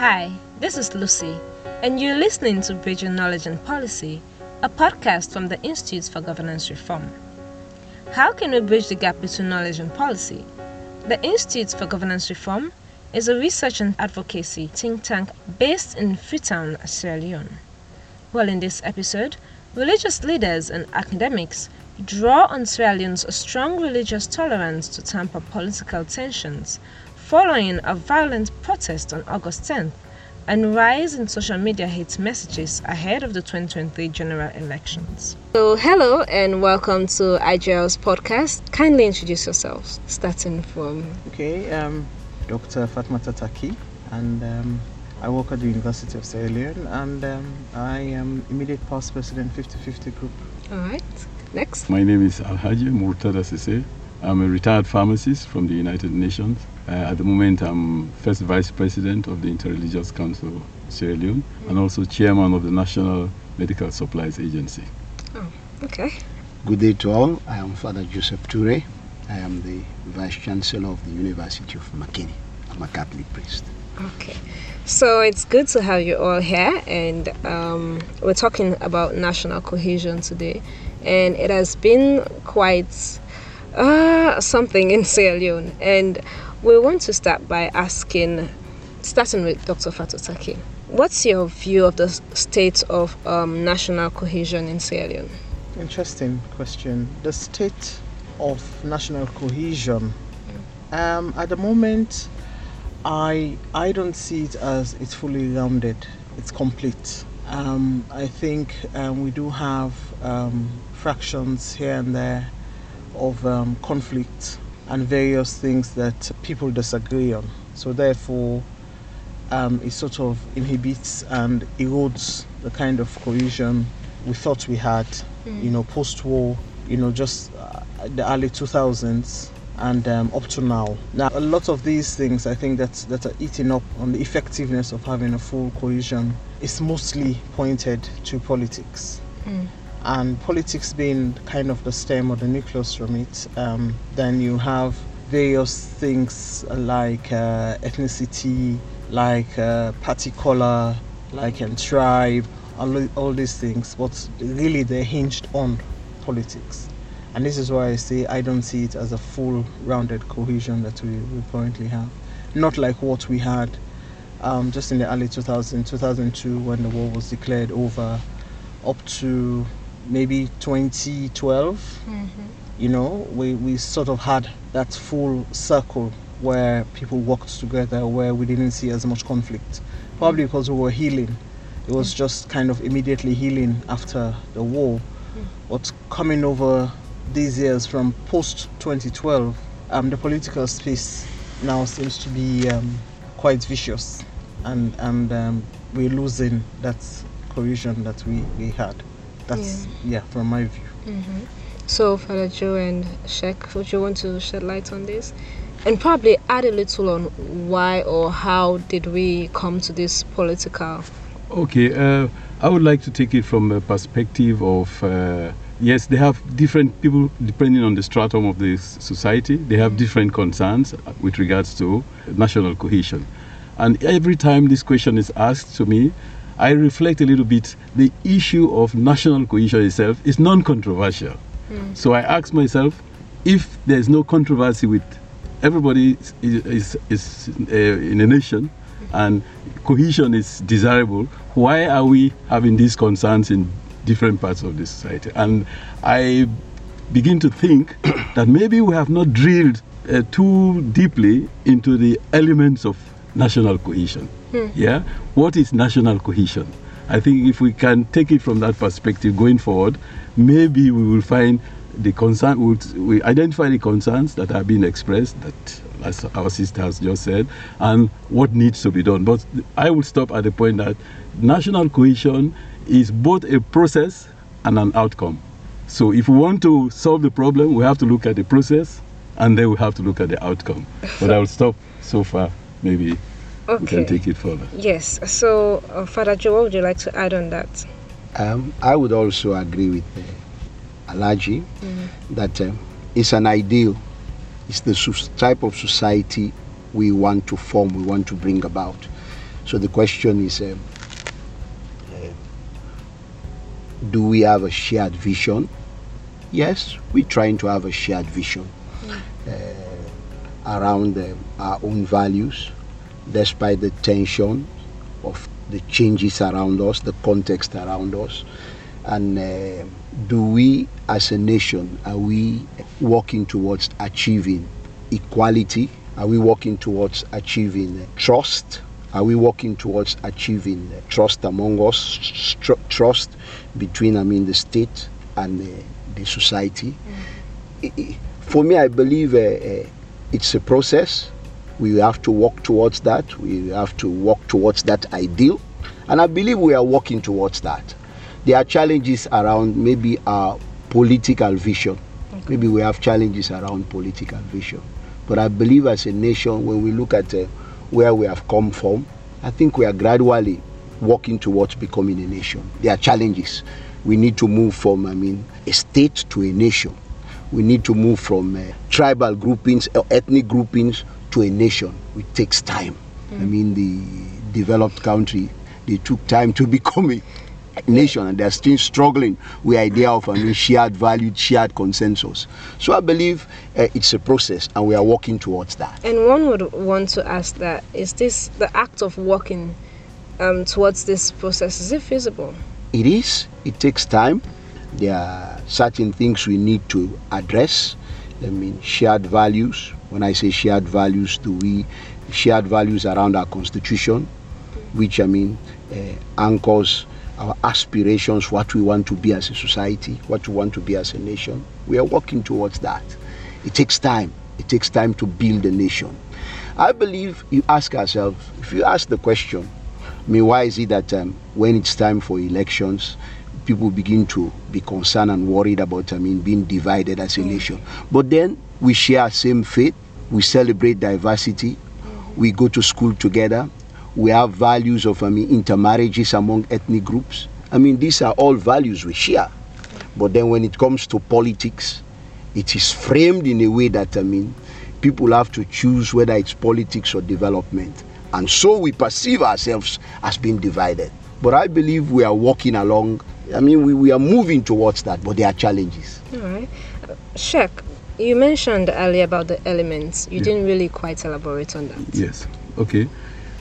Hi, this is Lucy, and you're listening to Bridging Knowledge and Policy, a podcast from the Institutes for Governance Reform. How can we bridge the gap between knowledge and policy? The Institutes for Governance Reform is a research and advocacy think tank based in Freetown, Sierra Leone. Well, in this episode, religious leaders and academics draw on Sierra Leone's strong religious tolerance to tamper political tensions following a violent protest on August 10th and rise in social media hate messages ahead of the 2023 general elections. So, hello and welcome to IGR's podcast. Kindly introduce yourselves, starting from. Okay, um, Dr. Fatmata Taqi, and um, I work at the University of Sierra Leone, and um, I am immediate past president 50-50 group. All right. Next. My name is Alhaji Murtada Sesay. I'm a retired pharmacist from the United Nations. Uh, at the moment, I'm first vice president of the Interreligious Council Sierra Leone and also chairman of the National Medical Supplies Agency. Oh, okay. Good day to all. I am Father Joseph Turay. I am the vice chancellor of the University of Makeni. I'm a Catholic priest. Okay. So it's good to have you all here, and um, we're talking about national cohesion today. And it has been quite uh, something in Sierra Leone. And we want to start by asking, starting with Dr. Fatou Taqi, what's your view of the state of um, national cohesion in Sierra Leone? Interesting question. The state of national cohesion. Um, at the moment, I I don't see it as it's fully rounded. It's complete. Um, I think um, we do have um, fractions here and there of um, conflict and various things that people disagree on. So therefore, um, it sort of inhibits and erodes the kind of cohesion we thought we had. Mm. You know, post-war. You know, just uh, the early 2000s and um, up to now. Now, a lot of these things I think that that are eating up on the effectiveness of having a full cohesion is mostly pointed to politics. Mm. And politics being kind of the stem or the nucleus from it, um, then you have various things like uh, ethnicity, like uh, party color, like and tribe, all, all these things. But really, they're hinged on politics and this is why I say I don't see it as a full rounded cohesion that we, we currently have. Not like what we had um, just in the early 2000, 2002 when the war was declared over, up to maybe 2012. Mm-hmm. You know, we, we sort of had that full circle where people worked together, where we didn't see as much conflict. Probably because we were healing. It was just kind of immediately healing after the war. What's coming over these years from post 2012, um, the political space now seems to be um, quite vicious, and and um, we're losing that cohesion that we, we had. That's yeah. from my view. Mm-hmm. So, Father Joe and Sheikh, would you want to shed light on this? And probably add a little on why or how did we come to this political. Okay, uh, I would like to take it from a perspective of uh, yes, they have different people depending on the stratum of the society. They have different concerns with regards to national cohesion. And every time this question is asked to me, I reflect a little bit. The issue of national cohesion itself is non controversial. Mm. So I ask myself if there's no controversy with everybody is, is, is uh, in a nation and cohesion is desirable, why are we having these concerns in different parts of the society. And I begin to think that maybe we have not drilled uh, too deeply into the elements of national cohesion. Hmm. Yeah, what is national cohesion? I think if we can take it from that perspective going forward, maybe we will find the concern. We'll, we identify the concerns that are being expressed. That, as our sister has just said, and what needs to be done. But I will stop at the point that national cohesion is both a process and an outcome. So if we want to solve the problem, we have to look at the process and then we have to look at the outcome. But I will stop so far. Maybe okay. we can take it further. Yes. So, uh, Father Joe, what would you like to add on that? Um, I would also agree with uh, Alhaji Mm-hmm. that uh, it's an ideal. It's the type of society we want to form, we want to bring about. So the question is um, uh, do we have a shared vision? Yes, we're trying to have a shared vision uh, around uh, our own values, despite the tension of the changes around us, the context around us. And uh, do we, as a nation, are we working towards achieving equality? Are we working towards achieving trust? Are we working towards achieving trust among us, tr- trust between, I mean, the state and uh, the society? Mm. For me, I believe uh, uh, it's a process. We have to work towards that. We have to work towards that ideal. And I believe we are working towards that. There are challenges around maybe our political vision. Okay. Maybe we have challenges around political vision. But I believe as a nation, when we look at uh, where we have come from, I think we are gradually working towards becoming a nation. There are challenges. We need to move from, I mean, a state to a nation. We need to move from uh, tribal groupings or ethnic groupings to a nation. It takes time. Mm. I mean, the developed country, they took time to become a nation and they're still struggling with the idea of a I mean, shared value, shared consensus. So I believe uh, it's a process and we are working towards that. And one would want to ask that is this the act of working um, towards this process, is it feasible? It is. It takes time. There are certain things we need to address. I mean, shared values. When I say shared values, do we shared values around our constitution, which I mean uh, anchors our aspirations, what we want to be as a society, what we want to be as a nation. We are working towards that. It takes time. It takes time to build a nation. I believe you ask ourselves, if you ask the question, I mean, why is it that um, when it's time for elections, people begin to be concerned and worried about, I mean, being divided as a nation? But then we share same faith, we celebrate diversity, we go to school together, we have values of I mean, intermarriages among ethnic groups. I mean, these are all values we share. But then when it comes to politics, it is framed in a way that, I mean, people have to choose whether it's politics or development. And so we perceive ourselves as being divided. But I believe we are walking along. I mean, we, we are moving towards that, but there are challenges. All right. Sheikh, you mentioned earlier about the elements. You yeah. didn't really quite elaborate on that. Yes. Okay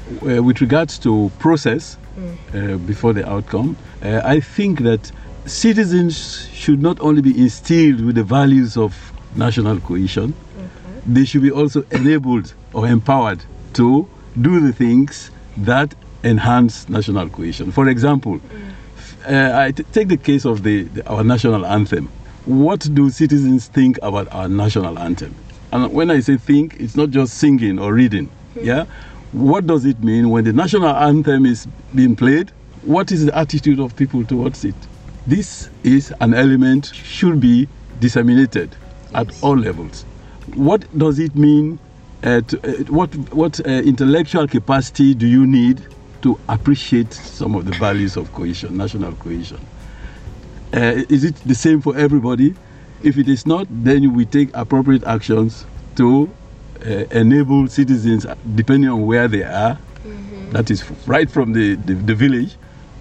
uh, with regards to process mm. uh, before the outcome, uh, I think that citizens should not only be instilled with the values of national cohesion, okay. they should be also enabled or empowered to do the things that enhance national cohesion. For example, mm. I t- take the case of the, the, our national anthem. What do citizens think about our national anthem? And when I say think, it's not just singing or reading. Mm. Yeah, what does it mean when the national anthem is being played? What is the attitude of people towards it? This is an element should be disseminated at all levels. What does it mean? Uh, to, uh, what what uh, intellectual capacity do you need to appreciate some of the values of cohesion, national cohesion? Uh, is it the same for everybody? If it is not, then we take appropriate actions to uh, enable citizens, depending on where they are, mm-hmm. that is right from the, the, the, village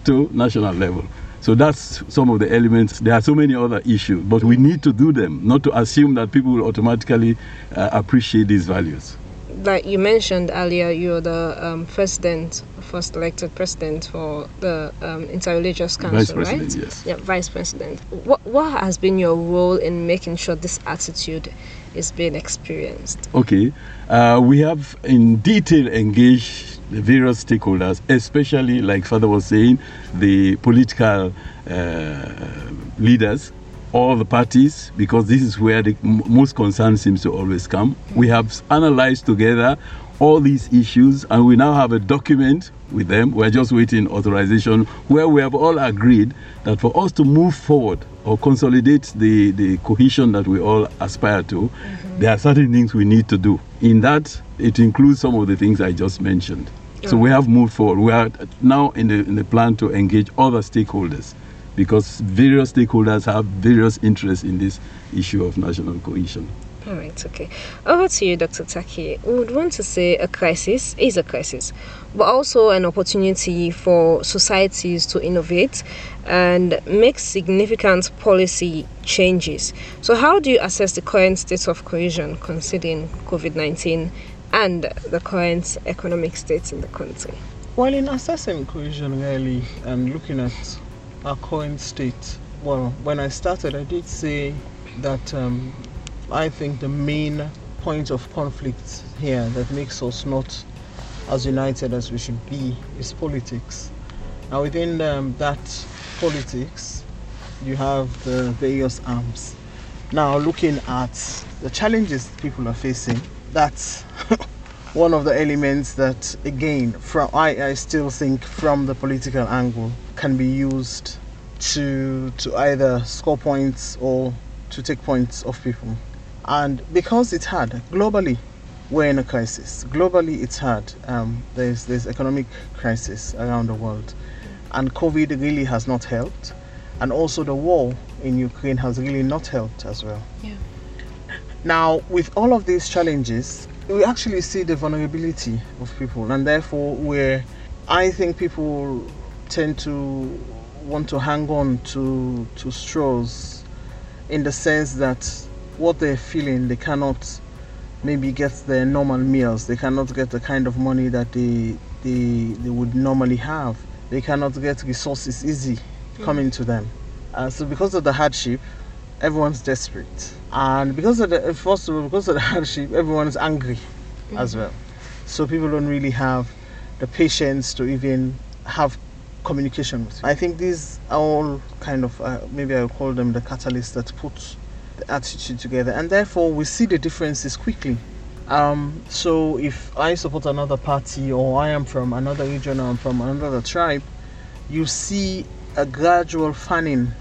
to national level. So that's some of the elements. There are so many other issues, but we need to do them, not to assume that people will automatically uh, appreciate these values. Like you mentioned earlier, you're the um, president, first elected president for the um, Interreligious Council, right? Yes. Yeah, vice president. What what has been your role in making sure this attitude is being experienced? Okay, uh, we have in detail engaged the various stakeholders, especially, like Father was saying, the political uh, leaders, all the parties, because this is where the most concern seems to always come. We have analyzed together all these issues, and we now have a document with them. We're just waiting authorization where we have all agreed that for us to move forward or consolidate the, the cohesion that we all aspire to, mm-hmm. there are certain things we need to do. In that, it includes some of the things I just mentioned. So we have moved forward. We are now in the, in the plan to engage other stakeholders because various stakeholders have various interests in this issue of national cohesion. All right, okay. Over to you, Dr. Taqi. We would want to say a crisis is a crisis, but also an opportunity for societies to innovate and make significant policy changes. So, how do you assess the current state of cohesion considering COVID 19 and the current economic state in the country? Well, in assessing cohesion, really, and looking at our current state, well, when I started, I did say that um, I think the main point of conflict here that makes us not as united as we should be is politics. Now, within um, that politics, you have the various arms. Now, looking at the challenges people are facing, that's one of the elements that, again, from I, I still think from the political angle can be used to to either score points or to take points off people. And because it's hard globally, we're in a crisis. Globally, it's hard. Um, there's there's economic crisis around the world, and COVID really has not helped, and also the war in Ukraine has really not helped as well. Yeah. Now, with all of these challenges, we actually see the vulnerability of people, and therefore, where I think people tend to want to hang on to to straws, in the sense that what they're feeling, they cannot maybe get their normal meals. They cannot get the kind of money that they they they would normally have. They cannot get resources easy coming to them. Uh, so because of the hardship, everyone's desperate, and because of the first of all, because of the hardship, everyone is angry as well. So people don't really have the patience to even have communication with. You. I think these are all kind of uh, maybe I will call them the catalysts that put the attitude together, and therefore we see the differences quickly. Um, so if I support another party or I am from another region or I'm from another tribe, you see a gradual fanning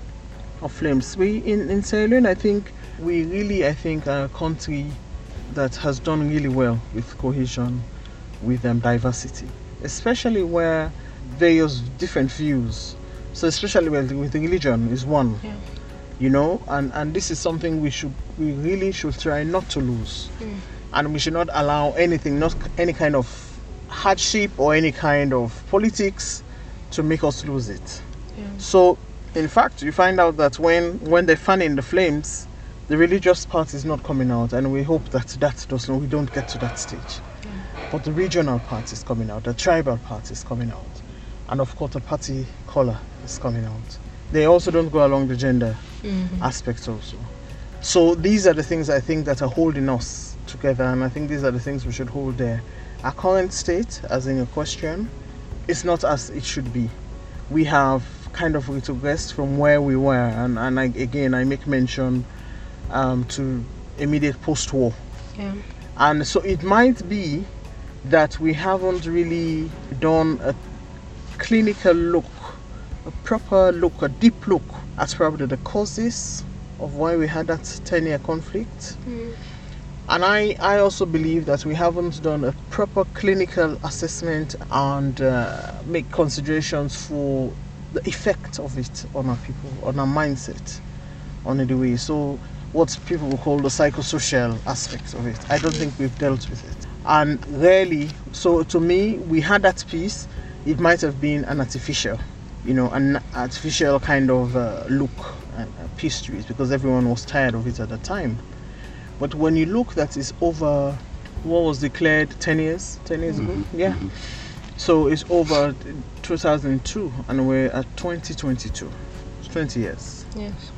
of flames. We in in Sierra Leone, I think we really, I think, are a country that has done really well with cohesion, with um, diversity, especially where various different views. So especially with, with religion is one. Yeah. You know, and, and this is something we should we really should try not to lose. Mm. And we should not allow anything, not any kind of hardship or any kind of politics to make us lose it. Yeah. So in fact you find out that when when they're fanning the flames, the religious part is not coming out and we hope that that does not we don't get to that stage. But the regional part is coming out, the tribal part is coming out, and of course the party color is coming out. They also don't go along the gender aspects also. So these are the things I think that are holding us together, and I think these are the things we should hold there. Our current state, as in your question, is not as it should be. We have kind of retrogressed from where we were, and, and I, again, I make mention um, to immediate post war. Yeah. And so it might be that we haven't really done a clinical look, a proper look, a deep look at probably the causes of why we had that 10 year conflict. And I, I also believe that we haven't done a proper clinical assessment and uh, make considerations for the effect of it on our people, on our mindset, on the way. So, what people will call the psychosocial aspect of it. I don't think we've dealt with it. And really, so to me, we had that piece. It might have been an artificial, you know, an artificial kind of uh, look and uh, piece to it because everyone was tired of it at the time. But when you look, that is over what was declared 10 years, 10 years ago, yeah. So it's over 2002, and we're at 2022, It's 20 years. Yes.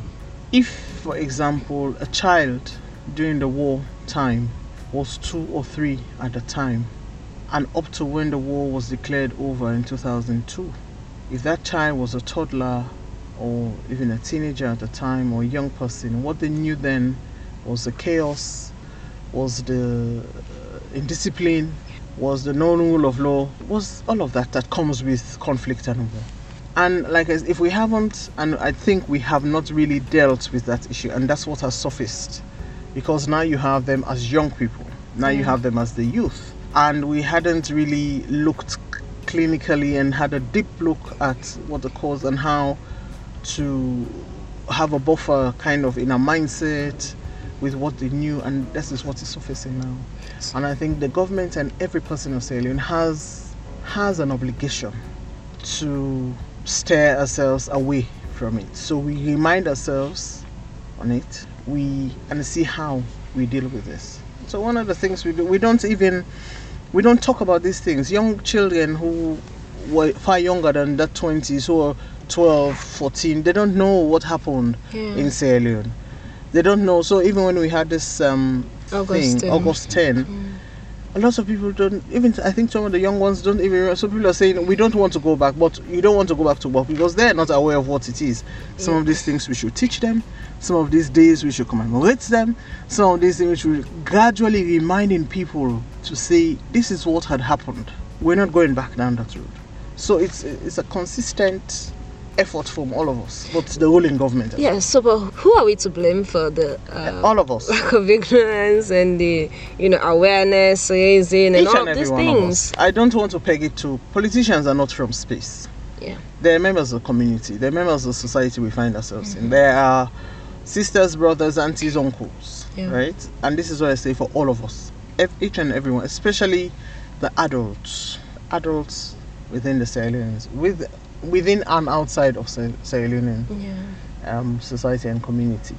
If, for example, a child during the war time was two or three at the time, and up to when the war was declared over in 2002, if that child was a toddler or even a teenager at the time or a young person, what they knew then was the chaos, was the uh, indiscipline, was the non rule of law, was all of that that comes with conflict and war. And like if we haven't, and I think we have not really dealt with that issue, and that's what has surfaced, because now you have them as young people, now you have them as the youth, and we hadn't really looked clinically and had a deep look at what the cause and how to have a buffer kind of in our mindset with what they knew, and this is what is surfacing now. And I think the government and every person of Sierra Leone has has an obligation to steer ourselves away from it. So we remind ourselves on it. We and see how we deal with this. So one of the things we do, we don't even we don't talk about these things. Young children who were far younger than that 20s who are 12, 14, they don't know what happened Yeah. in Sierra Leone. They don't know. So even when we had this um, August thing, 10. August 10, a lot of people don't even. I think some of the young ones don't even. Some people are saying we don't want to go back, but you don't want to go back to work because they're not aware of what it is. Some of these things we should teach them. Some of these days we should commemorate them. Some of these things we should gradually reminding people to say this is what had happened. We're not going back down that road. So it's it's a consistent effort from all of us, but the ruling government. Yes, so but who are we to blame for the uh, all of us. lack of ignorance and the you know awareness raising and Each all and of these of things? us. I don't want to peg it to politicians are not from space. Yeah. They're members of the community. They're members of the society we find ourselves in. They are sisters, brothers, aunties, uncles, Yeah. right? And this is what I say for all of us, each and everyone, especially the adults, adults within the Sierra Leoneans, with within and outside of Sierra Leonean Yeah. um, society and community.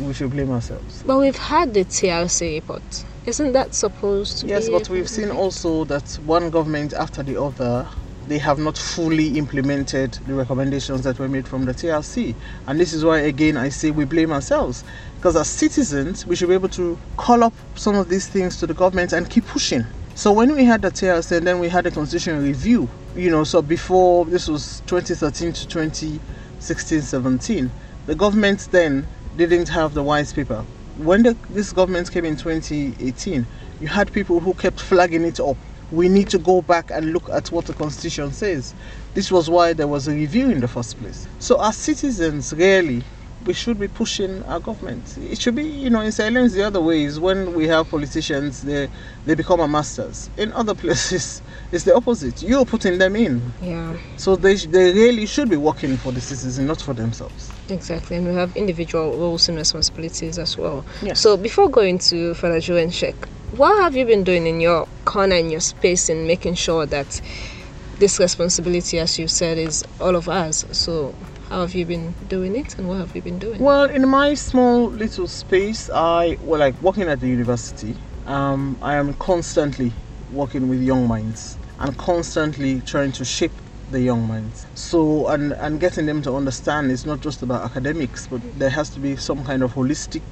We should blame ourselves. But we've had the TRC report. Isn't that supposed to Yes, but we've seen also that one government after the other, they have not fully implemented the recommendations that were made from the TRC. And this is why, again, I say we blame ourselves. Because as citizens, we should be able to call up some of these things to the government and keep pushing. So when we had the TRC and then we had the constitutional review, you know, so before this was 2013 to 2016 17, the government then didn't have the white paper. When the, this government came in 2018, you had people who kept flagging it up. We need to go back and look at what the constitution says. This was why there was a review in the first place. So, as citizens, really, we should be pushing our government. It should be, you know, in silence the other way is when we have politicians, they, they become our masters. In other places, it's the opposite. You're putting them in. Yeah, So they, they really should be working for the citizen, not for themselves. exactly. And we have individual roles and responsibilities as well. Yes. So before going to Father Joe and Sheikh, what have you been doing in your corner, in your space, in making sure that this responsibility, as you said, is all of us? So how have you been doing it, and what have you been doing? Well, in my small little space, I well, like working at the university. Um, I am constantly working with young minds and constantly trying to shape the young minds. So and and getting them to understand it's not just about academics, but there has to be some kind of holistic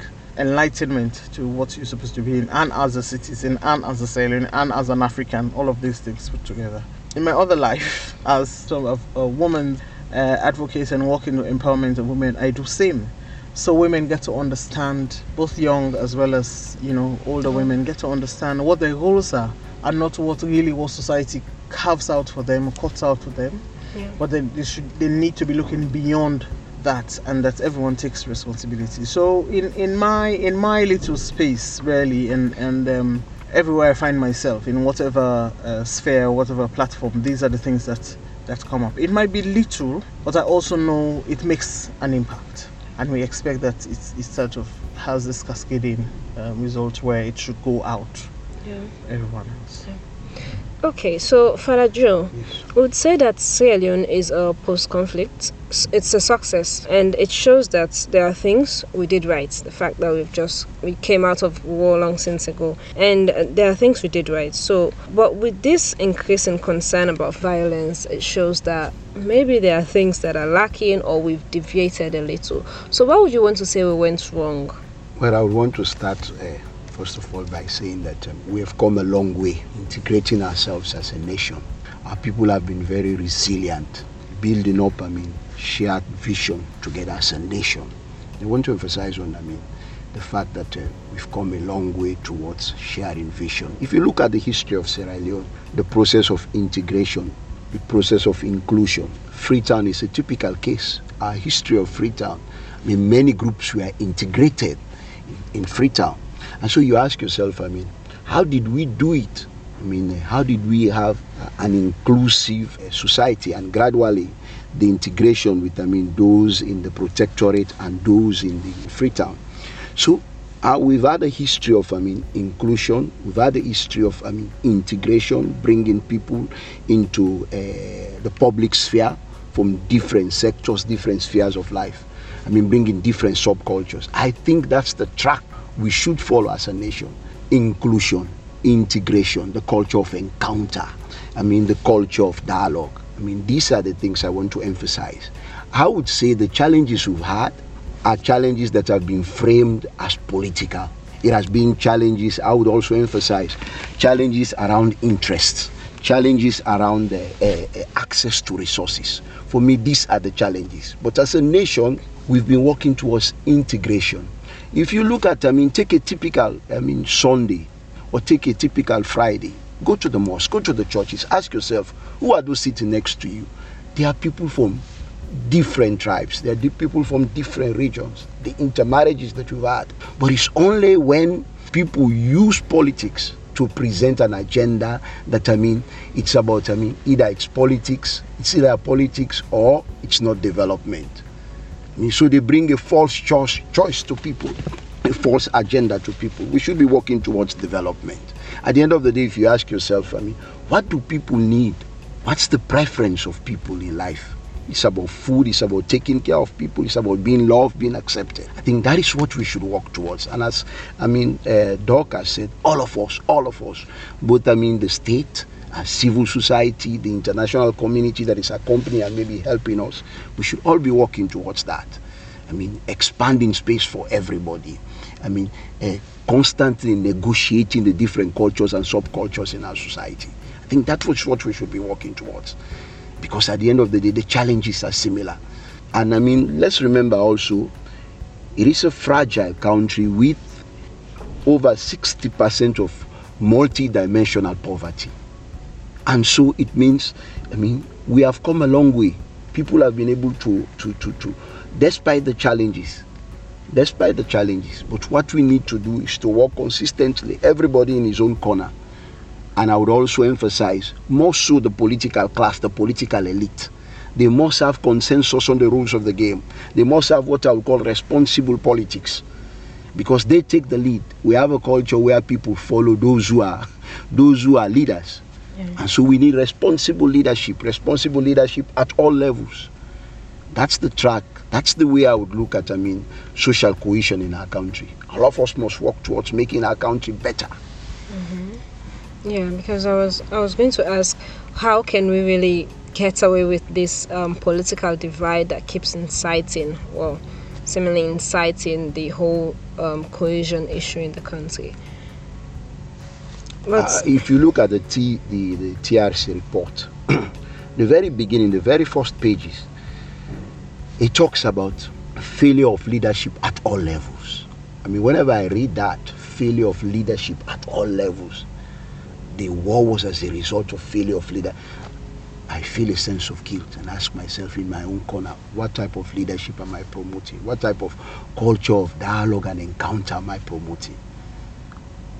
enlightenment to what you're supposed to be in, and as a citizen, and as a sailor, and as an African, all of these things put together. In my other life, as some of a woman uh, advocate and working with empowerment of women, I do same. So women get to understand, both young as well as you know older women get to understand what their roles are, and not what really what society carves out for them, cuts out for them. Yeah. But then they should they need to be looking beyond that, and that everyone takes responsibility. So in in my in my little space, really, and and um, everywhere I find myself in whatever uh, sphere, whatever platform, these are the things that that come up. It might be little, but I also know it makes an impact, and we expect that it's, it sort of has this cascading uh, result where it should go out Yeah. everyone else. Okay, so Father Joe, I would say that Sierra Leone is a post-conflict. It's a success, and it shows that there are things we did right. The fact that we've just we came out of war long since ago, and uh, there are things we did right. So, but with this increase in concern about violence, it shows that maybe there are things that are lacking, or we've deviated a little. So, what would you want to say we went wrong? Well, I would want to start, uh, first of all, by saying that um, we have come a long way integrating ourselves as a nation. Our people have been very resilient, building up, I mean, shared vision together as a nation. I want to emphasize on, I mean, the fact that uh, we've come a long way towards sharing vision. If you look at the history of Sierra Leone, the process of integration, the process of inclusion, Freetown is a typical case. Our history of Freetown, I mean, many groups were integrated in Freetown. And so you ask yourself, I mean, how did we do it? I mean, how did we have an inclusive uh, society and gradually the integration with, I mean, those in the protectorate and those in the Freetown? So uh, we've had a history of, I mean, inclusion. We've had a history of, I mean, integration, bringing people into uh, the public sphere from different sectors, different spheres of life. I mean, bringing different subcultures. I think that's the track we should follow as a nation. Inclusion, integration, the culture of encounter. I mean, the culture of dialogue. I mean, these are the things I want to emphasize. I would say the challenges we've had are challenges that have been framed as political. It has been challenges, I would also emphasize, challenges around interests, challenges around uh, uh, access to resources. For me, these are the challenges. But as a nation, we've been working towards integration. If you look at, I mean, take a typical, I mean, Sunday or take a typical Friday, go to the mosque, go to the churches, ask yourself, who are those sitting next to you? They are people from different tribes. There are people from different regions. The intermarriages that we've had. But it's only when people use politics to present an agenda that I mean it's about I mean either it's politics, it's either politics or it's not development. So they bring a false choice, choice to people, a false agenda to people. We should be working towards development. At the end of the day, if you ask yourself, I mean, what do people need? What's the preference of people in life? It's about food, it's about taking care of people, it's about being loved, being accepted. I think that is what we should work towards. And as, I mean, uh, Doc has said, all of us, all of us, both, I mean, the state, civil society, the international community that is accompanying and maybe helping us, we should all be working towards that. I mean, expanding space for everybody. I mean, uh, constantly negotiating the different cultures and subcultures in our society. I think that's what we should be working towards because at the end of the day, the challenges are similar. And I mean, let's remember also, it is a fragile country with over 60% of multi-dimensional poverty. And so it means, I mean, we have come a long way. People have been able to, to, to, to despite the challenges, despite the challenges. But what we need to do is to work consistently, everybody in his own corner, and I would also emphasize more so the political class, the political elite. They must have consensus on the rules of the game. They must have what I would call responsible politics. Because they take the lead. We have a culture where people follow those who are those who are leaders. And so we need responsible leadership, responsible leadership at all levels. That's the track. That's the way I would look at, I mean, social cohesion in our country. All of us must work towards making our country better. Yeah, because I was I was going to ask, how can we really get away with this um, political divide that keeps inciting, well, seemingly inciting the whole um, cohesion issue in the country? Uh, if you look at the T, the, the TRC report, the very beginning, the very first pages, it talks about failure of leadership at all levels. I mean, whenever I read that, failure of leadership at all levels, the war was as a result of failure of leader, I feel a sense of guilt and ask myself in my own corner, what type of leadership am I promoting? What type of culture of dialogue and encounter am I promoting?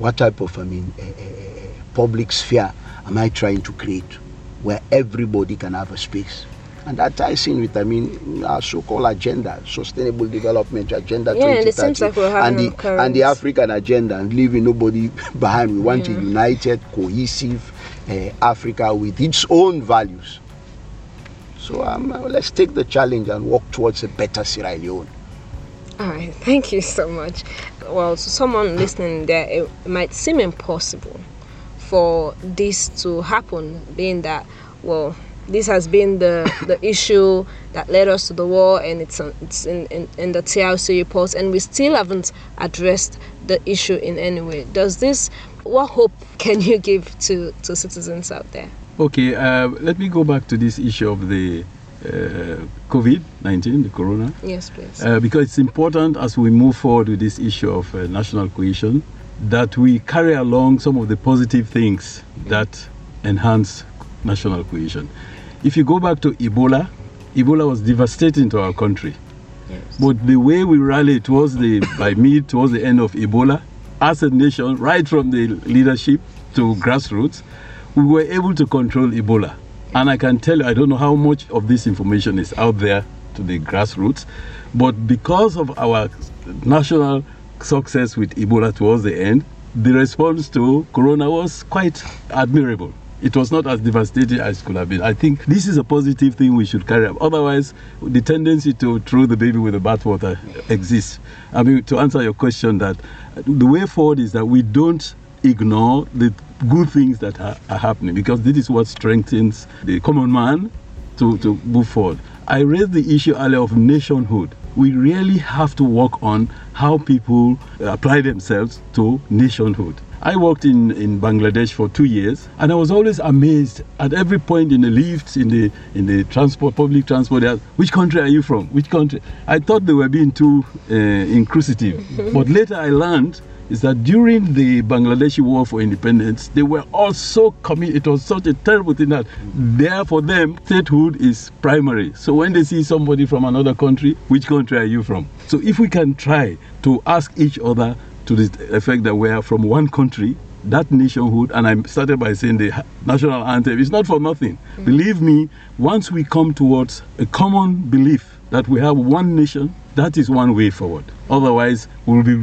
What type of, I mean, a, a, a public sphere am I trying to create where everybody can have a space? And that ties in with, I mean, our so-called agenda, sustainable development agenda yeah, 2030, and, like and the and the African agenda, and leaving nobody behind. We want yeah. a united, cohesive uh, Africa with its own values. So um, let's take the challenge and work towards a better Sierra Leone. All right, thank you so much. Well, to someone listening there, it might seem impossible for this to happen, being that, well, this has been the, the issue that led us to the war and it's, it's in, in, in the TRC report and we still haven't addressed the issue in any way. Does this, what hope can you give to, to citizens out there? Okay, uh, let me go back to this issue of the uh, COVID 19, the corona. Yes, please. Uh, because it's important as we move forward with this issue of uh, national cohesion that we carry along some of the positive things that enhance national cohesion. If you go back to Ebola, Ebola was devastating to our country. Yes. But the way we rallied towards the by mid towards the end of Ebola, as a nation, right from the leadership to grassroots, we were able to control Ebola. And I can tell you, I don't know how much of this information is out there to the grassroots, but because of our national success with Ebola towards the end, the response to Corona was quite admirable. It was not as devastating as it could have been. I think this is a positive thing we should carry up. Otherwise, the tendency to throw the baby with the bathwater exists. I mean, to answer your question, that the way forward is that we don't ignore the good things that are, are happening because this is what strengthens the common man to, to move forward. I raised the issue earlier of nationhood. We really have to work on how people apply themselves to nationhood. I worked in, in Bangladesh for two years, and I was always amazed at every point in the lifts, in the in the transport, public transport. Asked, Which country are you from? Which country? I thought they were being too uh, inquisitive, but later I learned is that during the Bangladeshi War for Independence, they were all so committed. It was such a terrible thing that there for them, statehood is primary. So when they see somebody from another country, which country are you from? So if we can try to ask each other to the effect that we are from one country, that nationhood, and I started by saying the national anthem is not for nothing. Mm. Believe me, once we come towards a common belief that we have one nation, that is one way forward. Otherwise, we'll be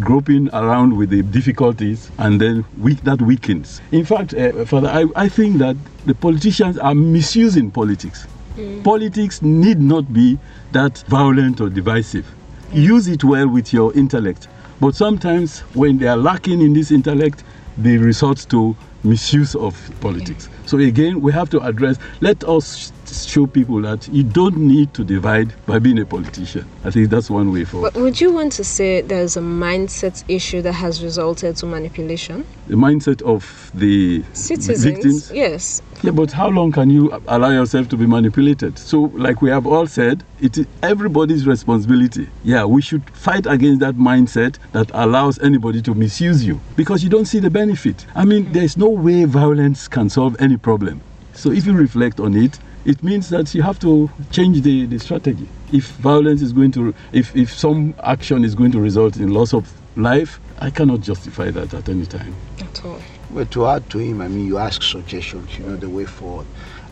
groping around with the difficulties and then weak, that weakens. In fact, uh, Father, I, I think that the politicians are misusing politics. Mm. Politics need not be that violent or divisive. Use it well with your intellect. But sometimes, when they are lacking in this intellect, they resort to misuse of politics. So again, we have to address, let us show people that you don't need to divide by being a politician. I think that's one way forward. But would you want to say there's a mindset issue that has resulted to manipulation? The mindset of the Citizens, victims? Yes. Yeah, but how long can you allow yourself to be manipulated? So, like we have all said, it is everybody's responsibility. Yeah, we should fight against that mindset that allows anybody to misuse you because you don't see the benefit. I mean, there's no way violence can solve any problem. So, if you reflect on it, it means that you have to change the, the strategy. If violence is going to, if, if some action is going to result in loss of life, I cannot justify that at any time. At all. But to add to him, I mean, you ask suggestions, you know, the way forward.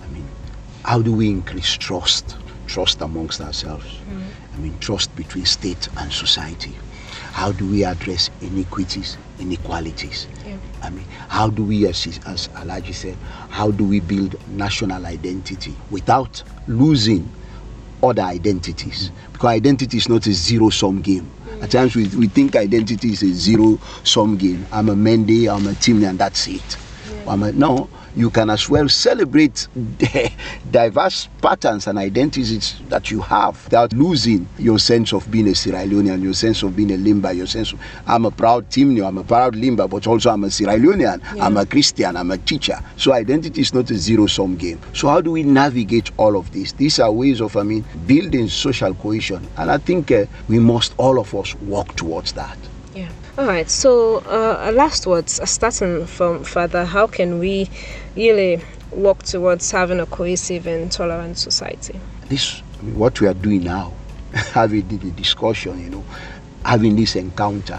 I mean, how do we increase trust? Trust amongst ourselves. Mm. I mean, trust between state and society. How do we address iniquities, inequalities? Yeah. I mean, how do we, as, as Alhaji said, how do we build national identity without losing other identities? Because identity is not a zero sum game. Mm. At times we, we think identity is a zero sum game. I'm a Mende, I'm a Temne, and that's it. Yeah. I'm a, no, you can as well celebrate the diverse patterns and identities that you have without losing your sense of being a Sierra Leonean, your sense of being a Limba, your sense of I'm a proud Timnio, I'm a proud Limba, but also I'm a Sierra Leonean, yeah. I'm a Christian, I'm a teacher. So identity is not a zero-sum game. So how do we navigate all of this? These are ways of, I mean, building social cohesion. And I think uh, we must, all of us, work towards that. All right. So, uh, last words, starting from Father, how can we really work towards having a cohesive and tolerant society? This, what we are doing now, having the discussion, you know, having this encounter,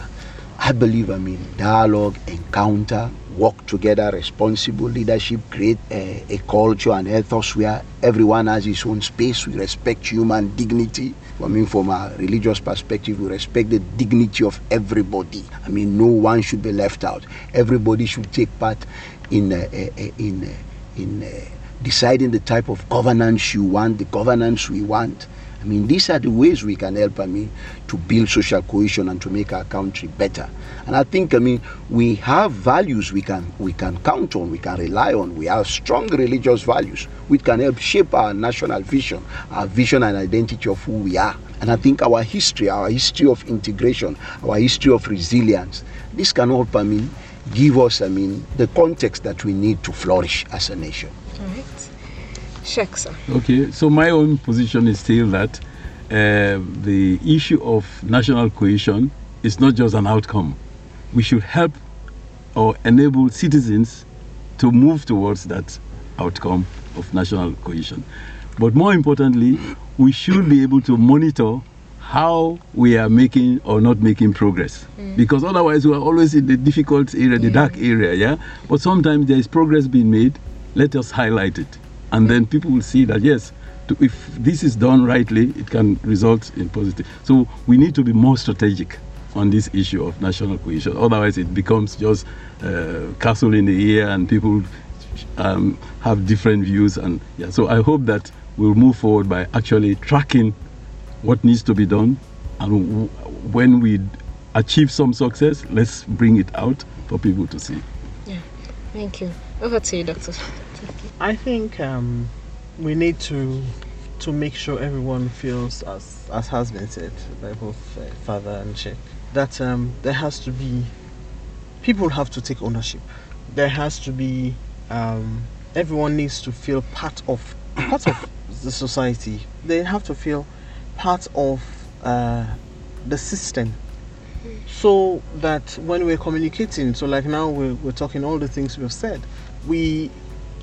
I believe, I mean, dialogue, encounter, work together, responsible leadership, create a, a culture and ethos where everyone has his own space. We respect human dignity. I mean, from a religious perspective, we respect the dignity of everybody. I mean, no one should be left out. Everybody should take part in uh, uh, in uh, in deciding the type of governance you want, the governance we want. I mean, these are the ways we can help, I mean, to build social cohesion and to make our country better. And I think, I mean, we have values we can we can count on, we can rely on. We have strong religious values which can help shape our national vision, our vision and identity of who we are. And I think our history, our history of integration, our history of resilience, this can help, I mean, give us, I mean, the context that we need to flourish as a nation. All right. Sheikh, sir. Okay, so my own position is still that uh, the issue of national cohesion is not just an outcome. We should help or enable citizens to move towards that outcome of national cohesion. But more importantly, we should be able to monitor how we are making or not making progress. Mm. Because otherwise, we are always in the difficult area, the dark area, yeah? But sometimes there is progress being made. Let us highlight it. And then people will see that, yes, to, if this is done rightly, it can result in positive. So we need to be more strategic on this issue of national cohesion. Otherwise, it becomes just uh, castle in the air, and people um, have different views. And yeah, so I hope that we'll move forward by actually tracking what needs to be done, and when we achieve some success, let's bring it out for people to see. Yeah, thank you. Over to you, Doctor. I think um, we need to to make sure everyone feels, as as has been said by both uh, father and Sheikh, that um, there has to be people have to take ownership. There has to be um, everyone needs to feel part of part of the society. They have to feel part of uh, the system so that when we're communicating so like now we're, we're talking all the things we've said we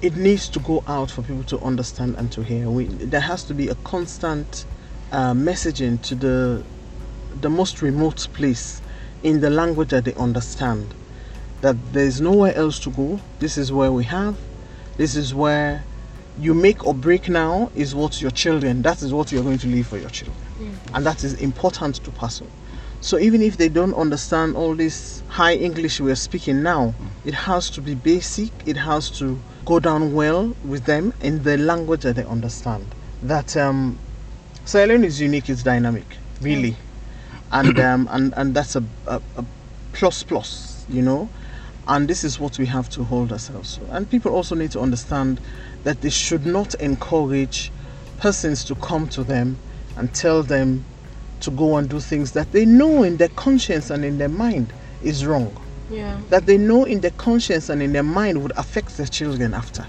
it needs to go out for people to understand and to hear. We, there has to be a constant uh, messaging to the the most remote place in the language that they understand. That there's nowhere else to go. This is where we have. This is where you make or break now is what your children that is what you're going to leave for your children. And that is important to pass on. So even if they don't understand all this high English we're speaking now, it has to be basic. It has to go down well with them in the language that they understand. That um, Sierra Leone is unique. It's dynamic, really, and um, and and that's a, a, a plus plus, you know. And this is what we have to hold ourselves to. And people also need to understand that they should not encourage persons to come to them and tell them to go and do things that they know in their conscience and in their mind is wrong. Yeah. That they know in their conscience and in their mind would affect their children after.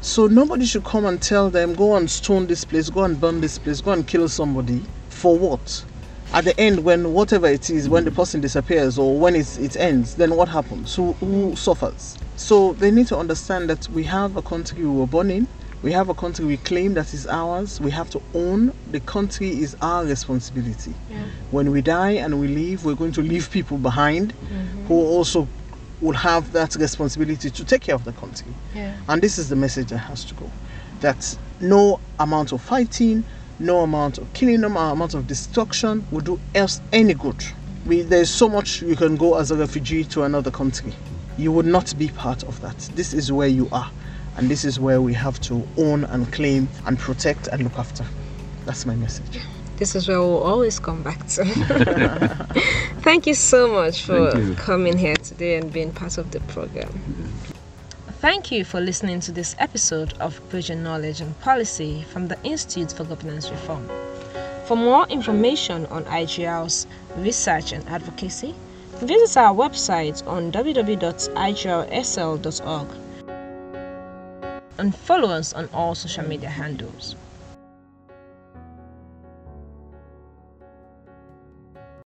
So nobody should come and tell them, go and stone this place, go and burn this place, go and kill somebody. For what? At the end, when whatever it is, when the person disappears or when it, it ends, then what happens? Who, who suffers? So they need to understand that we have a country we were born in, we have a country we claim that is ours. We have to own the country is our responsibility. Yeah. When we die and we leave, we're going to leave people behind Mm-hmm. who also will have that responsibility to take care of the country. Yeah. And this is the message that has to go. That no amount of fighting, no amount of killing, no amount of destruction will do else any good. We, there's so much you can go as a refugee to another country. You would not be part of that. This is where you are. And this is where we have to own and claim and protect and look after. That's my message. This is where we'll always come back to. Thank you so much for coming here today and being part of the program. Thank you for listening to this episode of Bridging Knowledge and Policy from the Institute for Governance Reform. For more information on IGR's research and advocacy, visit our website on www.igrsl.org and follow us on all social media handles.